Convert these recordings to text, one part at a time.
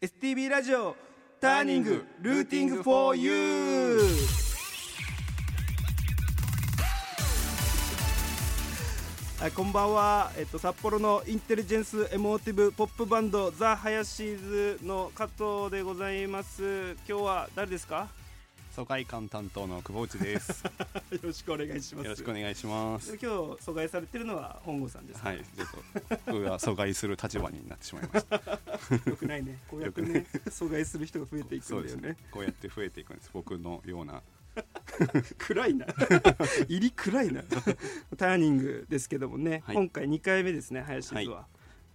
STB ラジオターニングルーティングフォーユーはい、こんばんは、えっと、札幌の intelligence emotive pop band ザ・ハヤシーズの加藤でございます。今日は誰ですか？疎外館担当の久保内で す。よろしくお願いしますよろしくお願いします。今日阻害されてるのは本郷さんです、はい、ちょっと僕が阻害する立場になってしまいました。よくないねこうやってね阻害する人が増えていくそうんですねだよね。こうやって増えていくんです。僕のような。暗いな入り暗いなターニングですけどもね、はい今回2回目ですね林図は、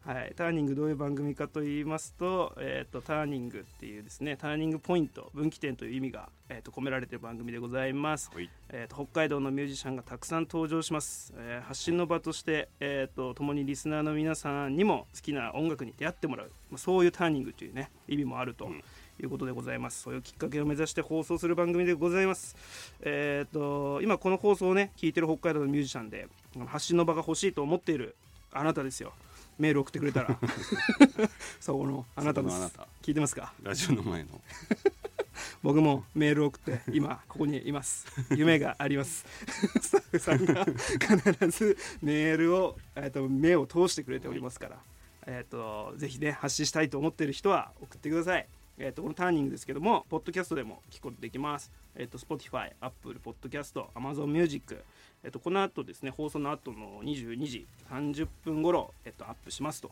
はい。ターニングどういう番組かと言いますと,、えー、とターニングっていうですねターニングポイント分岐点という意味が、えー、と込められている番組でございます、はい、えー、と北海道のミュージシャンがたくさん登場します、えー発信の場として、えー、と共にリスナーの皆さんにも好きな音楽に出会ってもらう、まあ、そういうターニングというね意味もあると。うん。いうことでございます。そういうきっかけを目指して放送する番組でございます。えー、と今この放送をね聞いてる北海道のミュージシャンで発信の場が欲しいと思っているあなたですよメール送ってくれたら。そこのあなたです。聞いてますか？ラジオの前の。僕もメールを送って今ここにいます。夢があります。スタッフさんが必ずメールを、えー、と目を通してくれておりますから、えー、とぜひね発信したいと思っている人は送ってください、えー、とこのターニングですけどもポッドキャストでも聞くことできます、えー、と Spotify、Apple Podcast、Amazon Music えっと、この後ですね放送の後の22時30分頃、えっと、アップしますと,、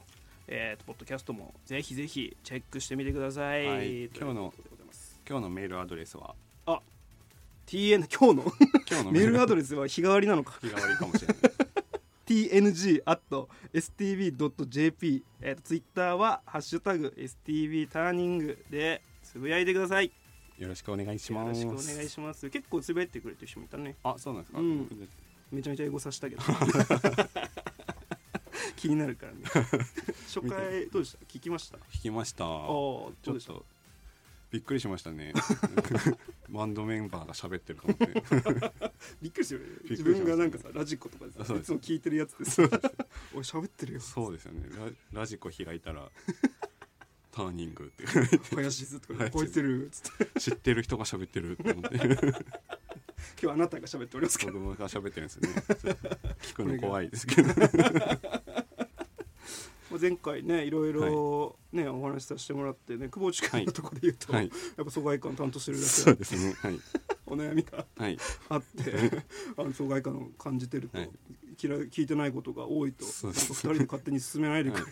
えっとポッドキャストもぜひぜひチェックしてみてください、はい。今日の今日のメールアドレスは？TN 今日の？今日の。メールアドレレスは日替わりなのか。ス。日替わりかもしれない。tng at stv.jp えっ、とツイッターはハッシュタグ stv ターニングでつぶやいてくださいよろしくお願いしよます。ろしくお願いします結構つぶやいてくれてる人もいたねあ、そうなんですか？うんめちゃめちゃ英語さしたけど 気になるからね 初回どうでした？聞きました？あ聞きました。あちどうでした？ょっと。びっくりしましたね。バンドメンバーが喋ってると思って。びっくりするよね自分がなんかさラジコとかでさいつも聞いてるやつです俺喋ってるよそうですよね。ララジコ開いたら。ターニングって林ずっと林こいてるつって。知ってる人が喋ってると思って。今日あなたが喋っておりますから僕が喋ってるんですよね。聞くの怖いですけど。まあ前回ねいろいろね、お話しさせてもらってね久保内君のところで言うと、はい。やっぱ疎外感担当してるだけそうですね。はい。お悩みがはい。あってあの疎外感を感じてると、はい。きら聞いてないことが多いとなんかそうです。二人で勝手に進めないでくれ、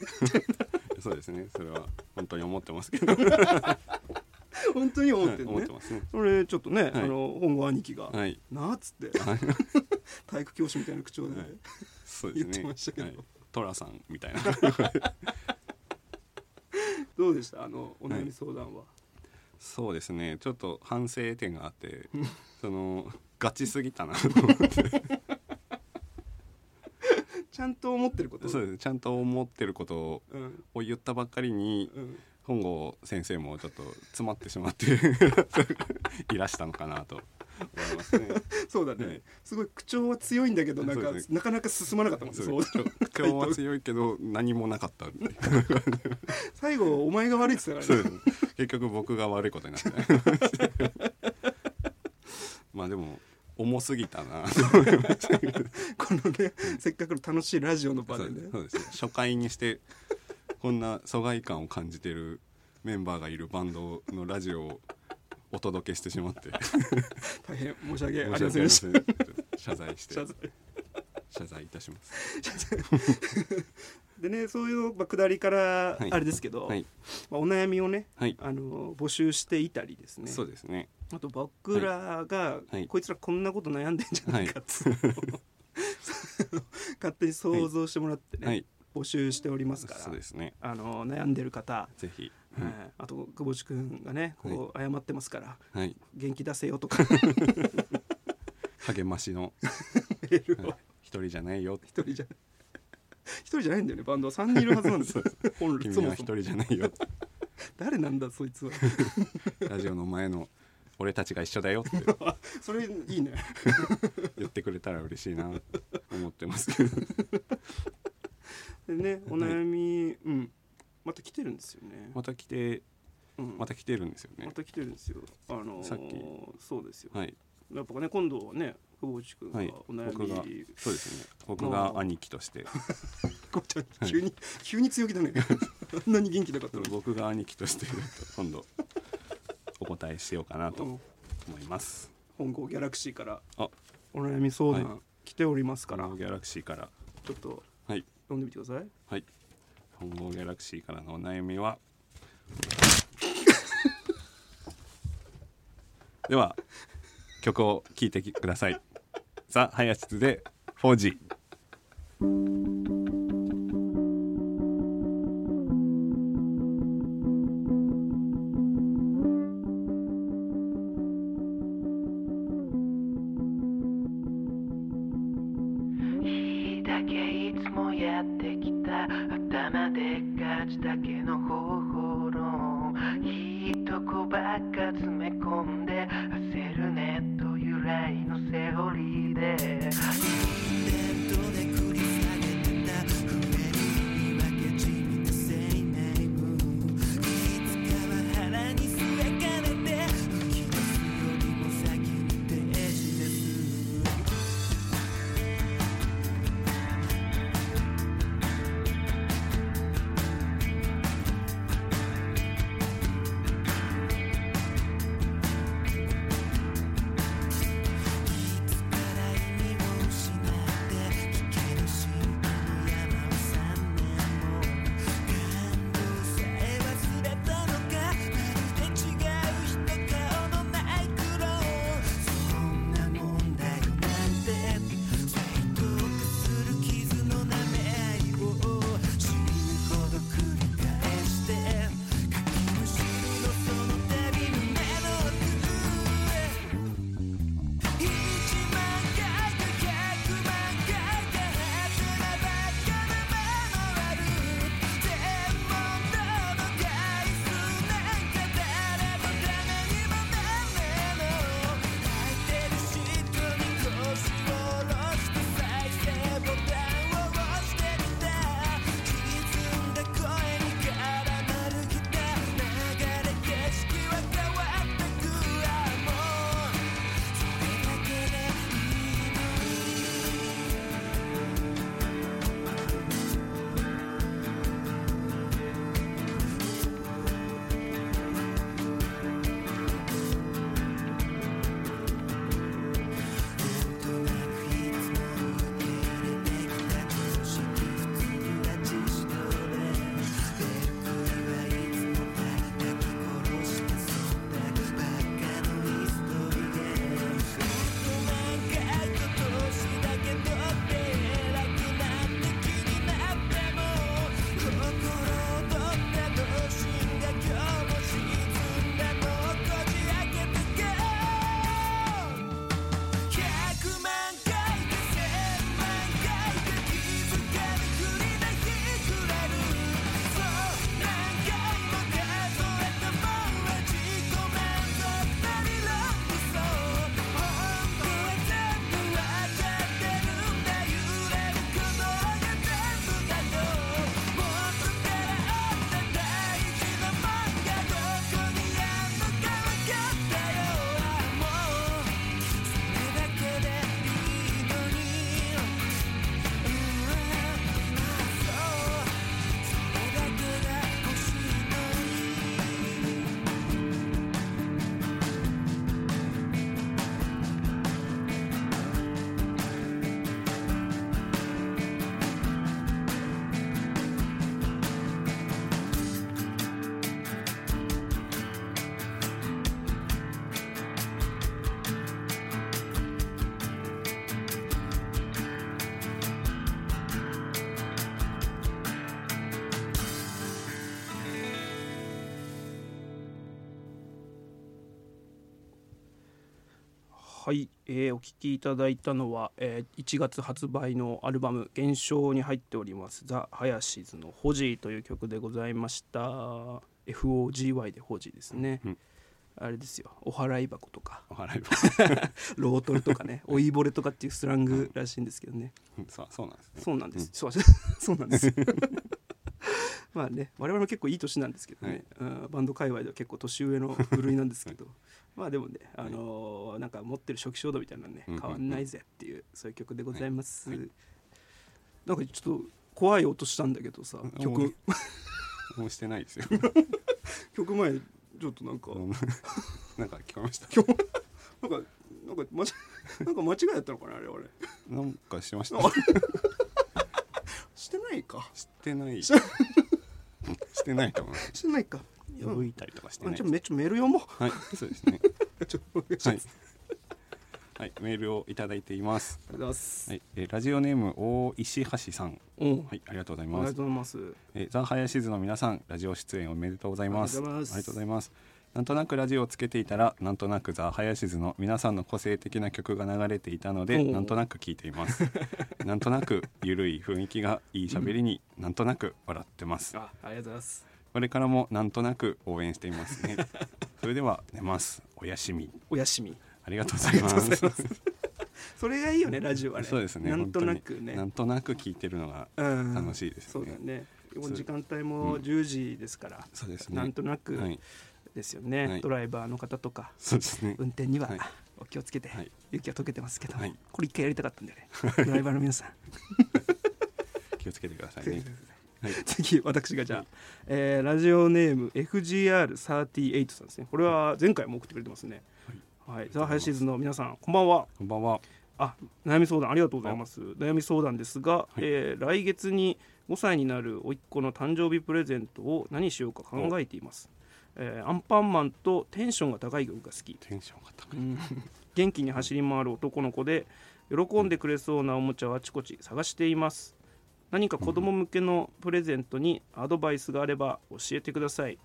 そうですね。それは本当に思ってますけど。本当に思ってるね、ますね。それちょっとね、はい。あの本郷兄貴が、はい。なあっつって。はい。体育教師みたいな口調で、はい。そうですね。言ってましたけど。はい。トラさんみたいな。どうでした？あのお悩み相談は、そうですね。ちょっと反省点があってそのガチすぎたなちゃんと思ってること？そうです。ちゃんと思ってることうん。を言ったばっかりにうん。本郷先生もちょっと詰まってしまって いらしたのかなと。思いますね。そうだね、はい。すごい口調は強いんだけどなんか、そうです。なかなか進まなかったもんね。そうそう。今日は強いけど何もなかった 最後お前が悪いって言ってそたからね。結局僕が悪いことになって。まあでも重すぎたな。このねせっかくの楽しいラジオの場でね。そうです初回にしてこんな疎外感を感じてるメンバーがいるバンドのラジオをお届けしてしまって。大変申し訳あり申ません。謝罪して。謝罪。謝罪いたします でねそういう、まあ、下りからはい。あれですけど、はい。まあ、お悩みをねはい。あの募集していたりですね。そうですね。あと僕らが、はい。こいつらこんなこと悩んでんじゃないかっつうのを勝手に想像してもらってね、はい。募集しておりますからそうですね。あの悩んでる方、ぜひ、はい。あと久保地君がねこう謝ってますからはい。元気出せよとか。励ましの。メールを。はい。一人じゃないよ。一人じゃない 一人じゃないんだよねバンドは。3人いるはずなんですよ。本来君そもそも。は一人じゃないよ。誰なんだそいつは。ラジオの前の俺たちが一緒だよって。それいいね。言ってくれたら嬉しいなと思ってますけど。でねお悩み、うん。また来てるんですよね。また来てうん。また来てるんですよね。また来てるんですよ。あのーさっき。そうですよ。はい。やっぱね今度はね久保内君がはい。お悩僕がみ、そうですね。僕まがあ兄貴として。急に、急に強気だね。あんなに元気なかったのに。僕が兄貴として今度お答えしようかなとうん。思います。本郷ギャラクシーからあ。お悩み相談、は来ておりますから。ギャラクシーから。ちょっとはい。読んでみてください。はい。本郷ギャラクシーからのお悩みは。では曲を聴いてくださいザ・ハヤシツで 4G はい、えーお聴きいただいたのは、えー1月発売のアルバム「現象」に入っておりますザ・ハヤシズの「ホジー」という曲でございました。FOGY でホジーですね、うん。あれですよ。お払い箱とか。お払い ロートルとかね。おいぼれとかっていうスラングらしいんですけどね。そうそうなんですね。そうなんです、そうそうなんです ままあね我々も結構いい年なんですけどね、うんバンド界隈では結構年上の部類なんですけど、まあでもね、あのーなんか持ってる初期衝動みたいなのね変わんないぜっていうそういう曲でございます、はい。はいなんかちょっと怖い音したんだけどさうん曲。もうしてないですよ。曲前ちょっとなんか、うん。なんか聞こえました？今日なんかなんか間違なんか間違いだったのかなあれ俺なんかしました？あしてないか。してないししてないと思いますしてないか。呼いたりとかしてない。あじゃあめっちゃメール読もはいそうですね。う ちょっとお願いしはいます、はい。メールをいただいています。ありがとうございます、はい、えーラジオネーム大石橋さん。うん。はいありがとうございありますがとうございます。えーザ・ハヤシズの皆さんラジオ出演おめでとうございます。ありがとうございますなんとなくラジオをつけていたらなんとなくザ・ハヤシズの皆さんの個性的な曲が流れていたのでなんとなく聞いています。なんとなくゆるい雰囲気がいい喋りになんとなく笑ってます。あありがとうございます。これからもなんとなく応援していますね。それでは寝ます。おやすみ。おやしみ。ありがとうございます。それがいいよねラジオはね。そうですねなんとなくね。なんとなく聞いてるのがうん。楽しいですよね。そうだね。時間帯も10時ですから、そうですね。なんとなくはいですよね、はい。ドライバーの方とか。そうですね。運転にははい。お気をつけて、はい。雪が溶けてますけど、はい。これ一回やりたかったんだよね。ドライバーの皆さん。気をつけてくださいね。はい。次私がじゃあ、えーラジオネーム FGR38 さんですね。これは前回も送ってくれてますね。はい、ザ・ハイシーズンの皆さんこんばんは。こんばんは。あ悩み相談ありがとうございます。悩み相談ですが、えー来月に5歳になる甥っ子の誕生日プレゼントを何しようか考えています、えーアンパンマンとテンションが高い曲が好き。テンションが高い。うん。元気に走り回る男の子で喜んでくれそうなおもちゃをあちこち探しています。何か子供向けのプレゼントにアドバイスがあれば教えてください、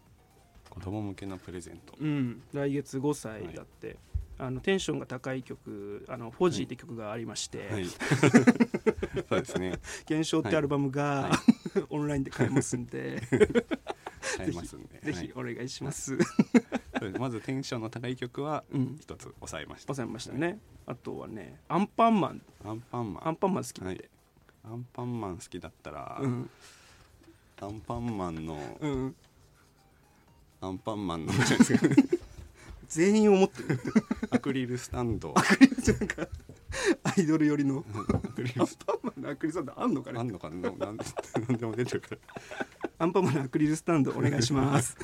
子供向けのプレゼント。うん、来月5歳だって、あのテンションが高い曲「あのフォジー」って曲がありまして「はい。そうですね。現象」ってアルバムが、は オンラインで買えますんで買えますんで。ぜひお願いします、まずテンションの高い曲はうん。一つ抑えました。押さえましたね。あとはねアンパンマン。アンパンマン。アンパンマン好きって、はい。アンパンマン好きだったら、うん。アンパンマンのうん。アンパンマンの 全員思ってる。アクリルスタンド。なんか。アイドル寄りの。アクリアンルスパンマンのアクリルスタンドあんのかね。あんのかななんなん なんでも出てる。からアンパンマンのアクリルスタンド お願いします。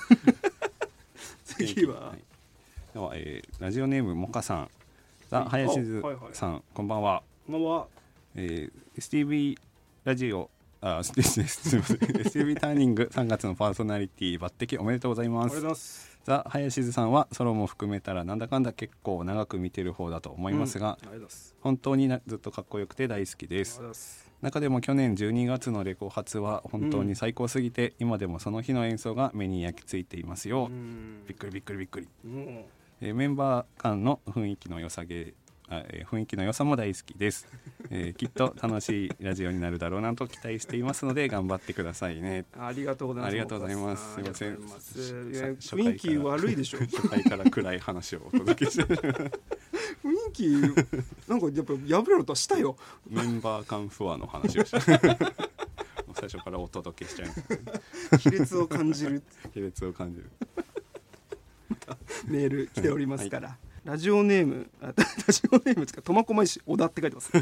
次は、い。では、えーラジオネームモカさん。ザ・ハヤシズはいはい。さん、こんばんは、こんばんは。えー、STV ラジオあすすすみません。STV ターニング3月のパーソナリティ抜擢おめでとうございまありがとうごすざいますザ・ハヤシズさんはソロも含めたらなんだかんだ結構長く見てる方だと思いますが、うん。本当になずっとかっこよくて大好きです。中でも去年12月のレコ発は本当に最高すぎて、今でもその日の演奏が目に焼き付いていますよ、うん。びっくりびっくりびっくり、もえーメンバー間の雰囲気の良さげあ、えー雰囲気の良さも大好きです、えーきっと楽しいラジオになるだろうなと期待していますので 頑張ってくださいね。うありがとうございます。ありがとうございます。す。いません。初雰囲気悪いでしょ。初回から暗い話をお届けして 雰囲気なんかやっぱ破れろとはしたよ。メンバー間不和の話をしてもう最初からお届けしちゃいます。亀裂を感じる。亀裂を感じる。メール来ておりますから、ラジオネームあ ラジオネームですか苫小牧市小田って書いてます。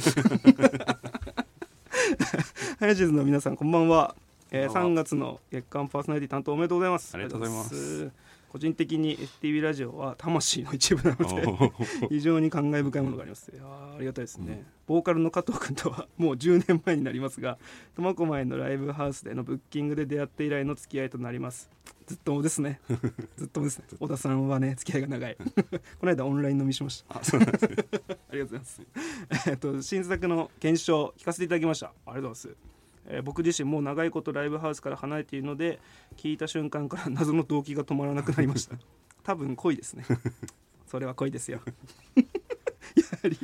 ハヤシズの皆さんこんばんは、えー、こんばんは。3月の月間パーソナリティ担当おめでとうございます。ありがとうございます。個人的に STV ラジオは魂の一部なので 非常に感慨深いものがあります。いやーありがたいですね、ボーカルの加藤君とはもう10年前になりますが苫小牧のライブハウスでのブッキングで出会って以来の付き合いとなりますずっとですね ずっとですね小田さんはね付き合いが長い この間オンライン飲みしましたあそうなんですね ありがとうございます。えっと新作の検証聞かせていただきました。ありがとうございます。えー僕自身もう長いことライブハウスから離れているので聞いた瞬間から謎の動機が止まらなくなりました。多分恋ですね。それは恋ですよ。やはり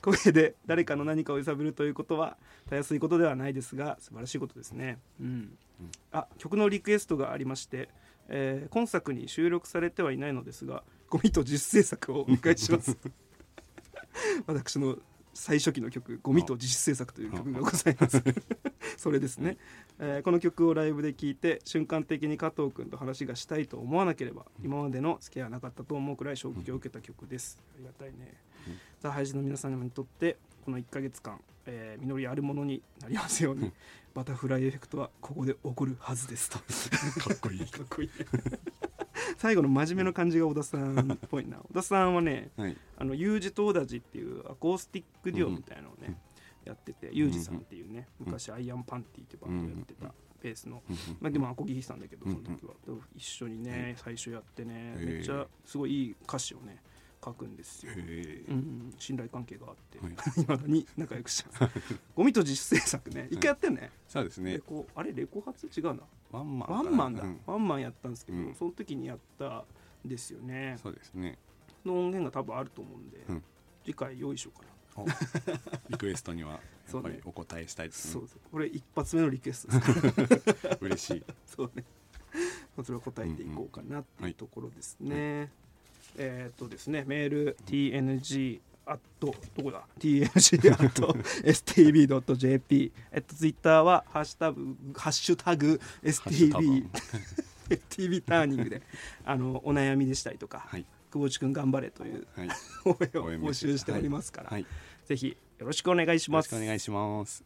声で誰かの何かを揺さぶるということはたやすいことではないですが素晴らしいことですね。うん。あ曲のリクエストがありまして、えー今作に収録されてはいないのですがゴミと実製作をお願いします。私 の最初期の曲「ゴミと自主制作」という曲がございます。それですね、えーこの曲をライブで聴いて瞬間的に加藤君と話がしたいと思わなければ今までの付き合いはなかったと思うくらい衝撃を受けた曲です。ありがたいね、さあ配信の皆様にとってこの1ヶ月間、えー実りあるものになりますように、バタフライエフェクトはここで起こるはずですと。かっこいい。かっこいい最後の真面目な感じが小田さんっぽいな。小田さんはねはい。あの U 字とオダジっていうアコースティックデュオみたいなのをね、やっててユージさんっていうね昔アイアンパンティっていうバンドをやってたベースの、うんまあ、でもアコギ弾いてたんだけどうんその時は、一緒にね最初やってねめっちゃすごいいい歌詞をね書くんですよ、へうんうん、信頼関係があって、はい。いまだに仲良くしてますゴミと自主制作ね。一回やってんね、そうですね。レコあれレコ発？違うなワンマンワンマンだ、うん。ワンマンやったんですけど、うん。その時にやったんですよね。そうですね。その音源が多分あると思うんで、うん。次回用意しようかな。お。リクエストにはやっぱりお答えしたいですねそうそう。これ一発目のリクエストです。嬉しい。そうね。まあそれを答えていこうかなっていうところですね、えーっとですねメール tng アットどこだ？Tng アット stb.jp えっとツイッターはハッシュタグハッシュタグ stb stb ターニングであのお悩みでしたりとか、はい。久保地君頑張れというはい。よ応援を募集しておりますから、はい。ぜひよろしくお願いしろます。しくお願いします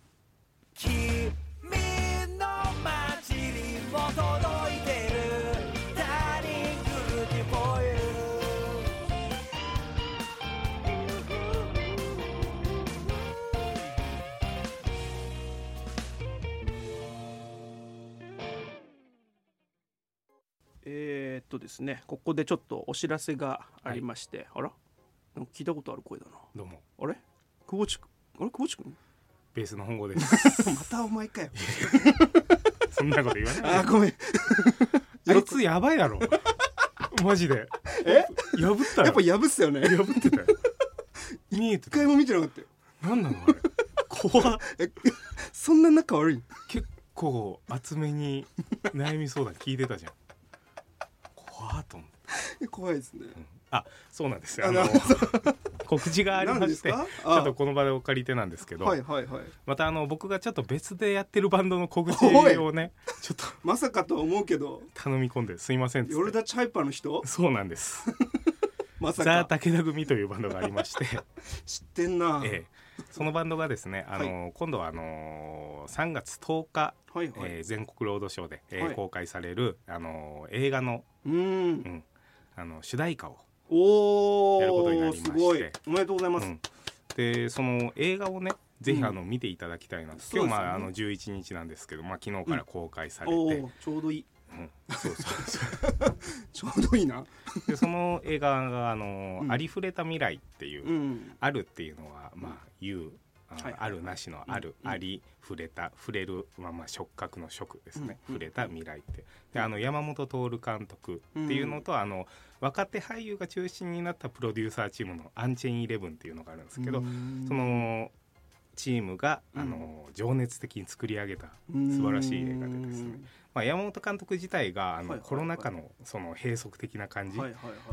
えーっとですねここでちょっとお知らせがありまして、あら？なんか聞いたことある声だな。どうも。あれ？久保地君？あれ？久保地君？ベースの本郷です。またお前かよ。そんなこと言わないで。あーごめん。あいつやばいだろ。マジで。え？破ったよ。やっぱ破っすよね。破ってたよ。見えてた。一回も見てなかったよ。なんなのあれ？怖っ。えそんな仲悪い結構厚めに悩み相談聞いてたじゃん 怖いですね。あそうなんですよ。あの告知がありましてちょっとこの場でお借り手なんですけど、はいはいはい。またあの僕がちょっと別でやってるバンドの告知をねちょっとまさかとは思うけど。頼み込んですいませんヨルダチハイパーの人？そうなんです。まさザ・か武田組というバンドがありまして。知ってんな、ええ、そのバンドがですね、あの今度はあの3月10日、はいはい、えー全国ロードショーで、えーはい。公開される、あの映画の,、うーうんん、あの主題歌を、おおやることになりまして。すごい。おめでとうございます、うん、でその映画をねぜひあの見ていただきたいなと、そうですよね。今日まああの11日なんですけど、まあ、昨日から公開されおて、おちょうどいい。うん。そうそうそう。ちょうどいいな。でその映画があの、うん。ありふれた未来っていう、うん。あるっていうのはまあ言うあ,、るなしのある、うん。あり触れた触れるまあまあ触覚の触ですね、うん。触れた未来って。であの山本徹監督っていうのと、あの若手俳優が中心になったプロデューサーチームのアンチェインイレブンっていうのがあるんですけど、うん。そのチームが、うん。あの情熱的に作り上げた素晴らしい映画でですね、まあ、山本監督自体があの、コロナ禍のその閉塞的な感じ、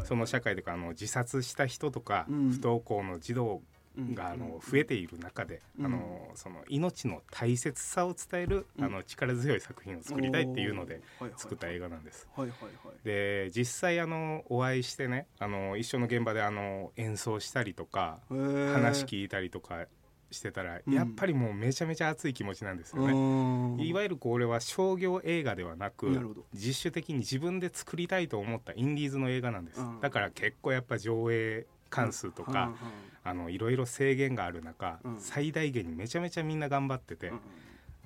その社会とかあの自殺した人とか、うん。不登校の児童うんがあの増えている中で、うん。あのその命の大切さを伝える、うん。あの力強い作品を作りたいっていうので作った映画なんです。はいはいはい。で実際あのお会いしてねあの一緒の現場であの演奏したりとか話聞いたりとかしてたら、うん。やっぱりもうめちゃめちゃ熱い気持ちなんですようね。ん。いわゆるこれは商業映画ではなく自主的に自分で作りたいと思ったインディーズの映画なんです、うん。だから結構やっぱ上映関数とか、あのいろいろ制限がある中、うん。最大限にめちゃめちゃみんな頑張ってて、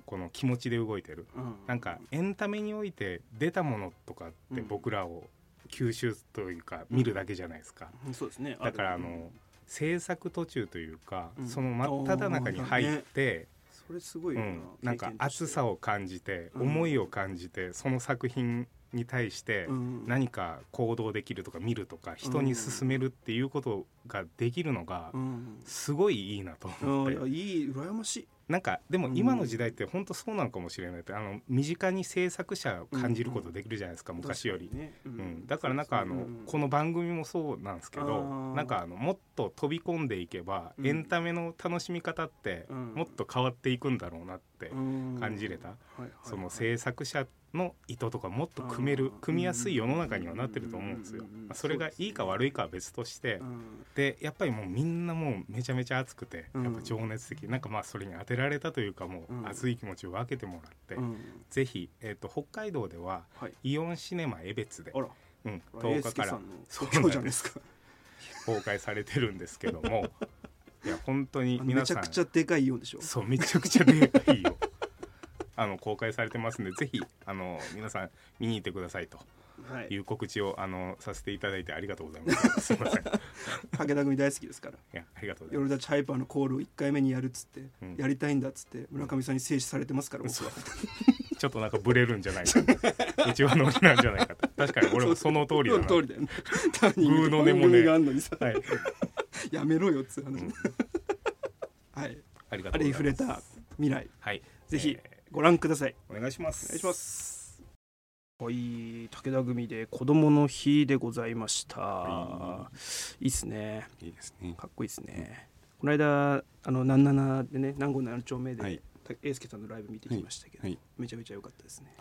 この気持ちで動いてる。なんかエンタメにおいて出たものとかってうん。僕らを吸収というか見るだけじゃないですか、うん。そうですね。だからあの制作途中というか、うん。その真っ只中に入って、それすごいようん、なんか熱さをを感じて、うん。思いを感じてその作品に対して何か行動できるとか見るとか人に勧めるっていうことができるのがうん。すごいいいなとあ思って、ーいやいい羨ましい。なんかでも今の時代って本当そうなのかもしれないってあの身近に制作者を感じることできるじゃないですか、昔より。ね。ううん。ん、だからなんかあの、うん。この番組もそうなんですけどなんかあのもっと飛び込んでいけば、うん。エンタメの楽しみ方ってうん。もっと変わっていくんだろうなってうん。感じれた、その制作者の意図とかもっと組める組みやすい世の中にはなってると思うんですよ。それがいいか悪いかは別として。うんでやっぱりもうみんなもうめちゃめちゃ熱くてうん。やっぱ情熱的。なんかまあそれに当てられたというかもう熱い気持ちを分けてもらってうん。ぜひえっと北海道でははい。イオンシネマ江別でうん英10日からそうないですか。公開されてるんですけども いや本当にめちゃくちゃでかいイオンでしょ？そうめちゃくちゃでかいよ あの公開されてますんでぜひあの皆さん見に行ってくださいと。はい。いう告知をあのさせていただいてありがとうございます。すいません。い武田組大好きですから。やありがとうございま夜立ちハイパーのコールを1回目にやるっつって、うん。やりたいんだっつって村上さんに制止されてますから僕すはちょっとなんかブレるんじゃないかうちはノリなんじゃないかと。確かに俺もその通りだな。その通りだよね。ググーの音もね。番組があんのにさ。はい、やめろよっつう話、うん。はい。ありがとあれに触れた未来。はい。ぜひえご覧ください。ーお願いします。お願いします。はい。武田組で子供の日でございました、、はい。いっすね。いいですね。かっこいいですね。この間あの南七でね南郷七丁目で、はい。た英介さんのライブ見てきましたけど、はい。めちゃめちゃ良かったですね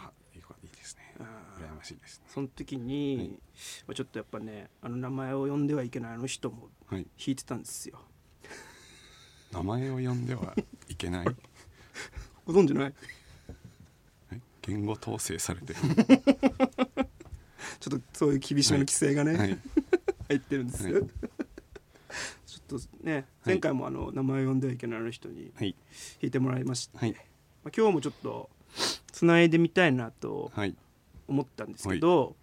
ですね。羨ましいですね。その時に、はい。まあ、ちょっとやっぱねあの名前を呼んではいけないあの人もはい。弾いてたんですよ。名前を呼んではいけない？ご存知ない？え？言語統制されてる。ちょっとそういう厳しめの規制がね、はい。入ってるんです、はい。ちょっとね前回もあの名前を呼んではいけないあの人にはい。弾いてもらいまして、はい。まあ、今日もちょっとつないでみたいなとはい。思ったんですけど、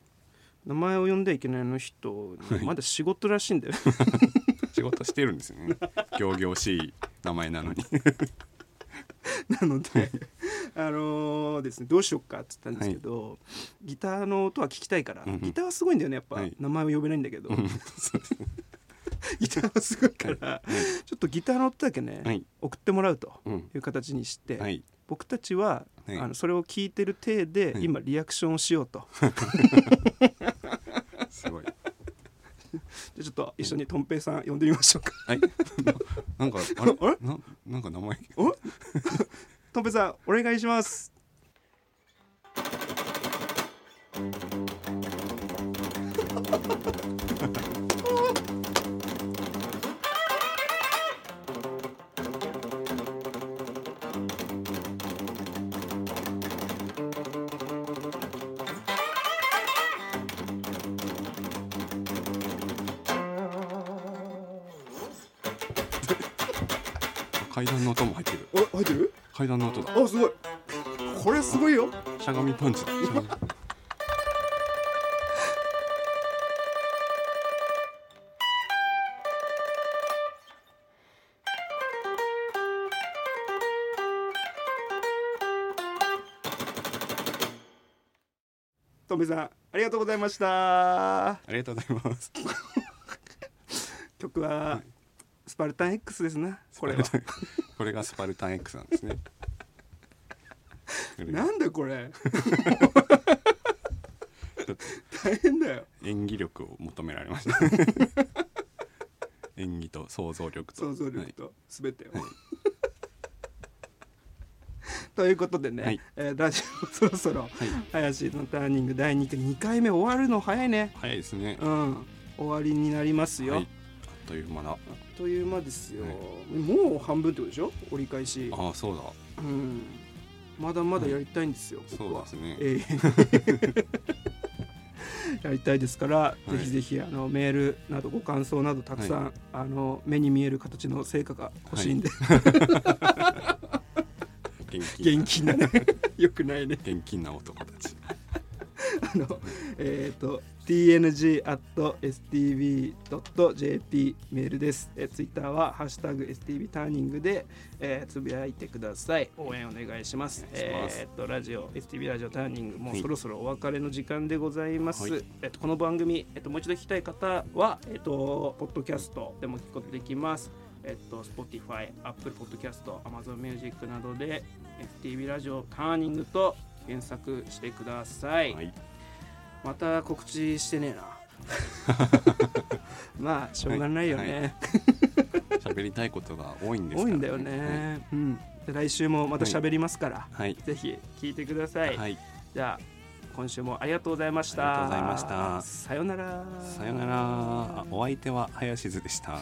名前を呼んではいけないあの人はい。まだ仕事らしいんだよ 仕事してるんですよね。仰々しい名前なのに。なのであのーですねどうしようかって言ったんですけど、ギターの音は聞きたいから、うんうん。ギターはすごいんだよねやっぱ、はい。名前は呼べないんだけど、うん。ギターはすごいから、ちょっとギターの音だけね、はい。送ってもらうとうん。いう形にして、はい。僕たちは、はい。あのそれを聞いてる体で、はい。今リアクションをしようと。すごい。じゃあちょっと一緒にとんぺいさん呼んでみましょうか。はい。な なんかあれ？あれ？ななんか名前とんぺいさんお願いしますの音も入ってる。お入ってる？階段の音だ。あすごい。これすごいよ。しゃがみパンチだ。とんぺいさんありがとうございました。ありがとうございます。曲はスパルタン X ですな。これはこれがスパルタン X なんですね。なんだこれ。大変だよ。演技力を求められました。演技と想像力と。想像はい。力と全てを、はい。ということでね、はい。えーラジオそろそろはい。林のターニング第2回2回目終わるの早いね。早いですね。うん。終わりになりますよ、はいという間だ。あっという間ですよ、はいもう半分ってことでしょ？折り返し。ああそうだ。うん。まだまだやりたいんですよ、そうですね。ええ。やりたいですから、い。ぜひぜひあのメールなどご感想などたくさん、あの目に見える形の成果が欲しいんで、現金 元気な。ね。よくないね。現金な男たち。あのえっ、と tng.stb.jp メールです、えー、ツイッターは「ハッシュタグ #stb ターニングで」えーつぶやいてください。応援お願いします。ます。えっ、とラジオ STB ラジオターニングもうはい。そろそろお別れの時間でございます、はい。えっとこの番組、えっともう一度聞きたい方は、えっとポッドキャストでも聞くことできます。えっと、Spotify、Apple Podcast、Amazon Music などで FTV ラジオターニングと検索してください。はいまた告知してねえな。まあしょうがないよね。喋りたいことが多いんですから多いんだよね。うん。で来週もまた喋りますから、はいぜひ聞いてください。はいじゃあ今週もありがとうございました。ありがとうございましたさようなら。さよならあお相手は林津でした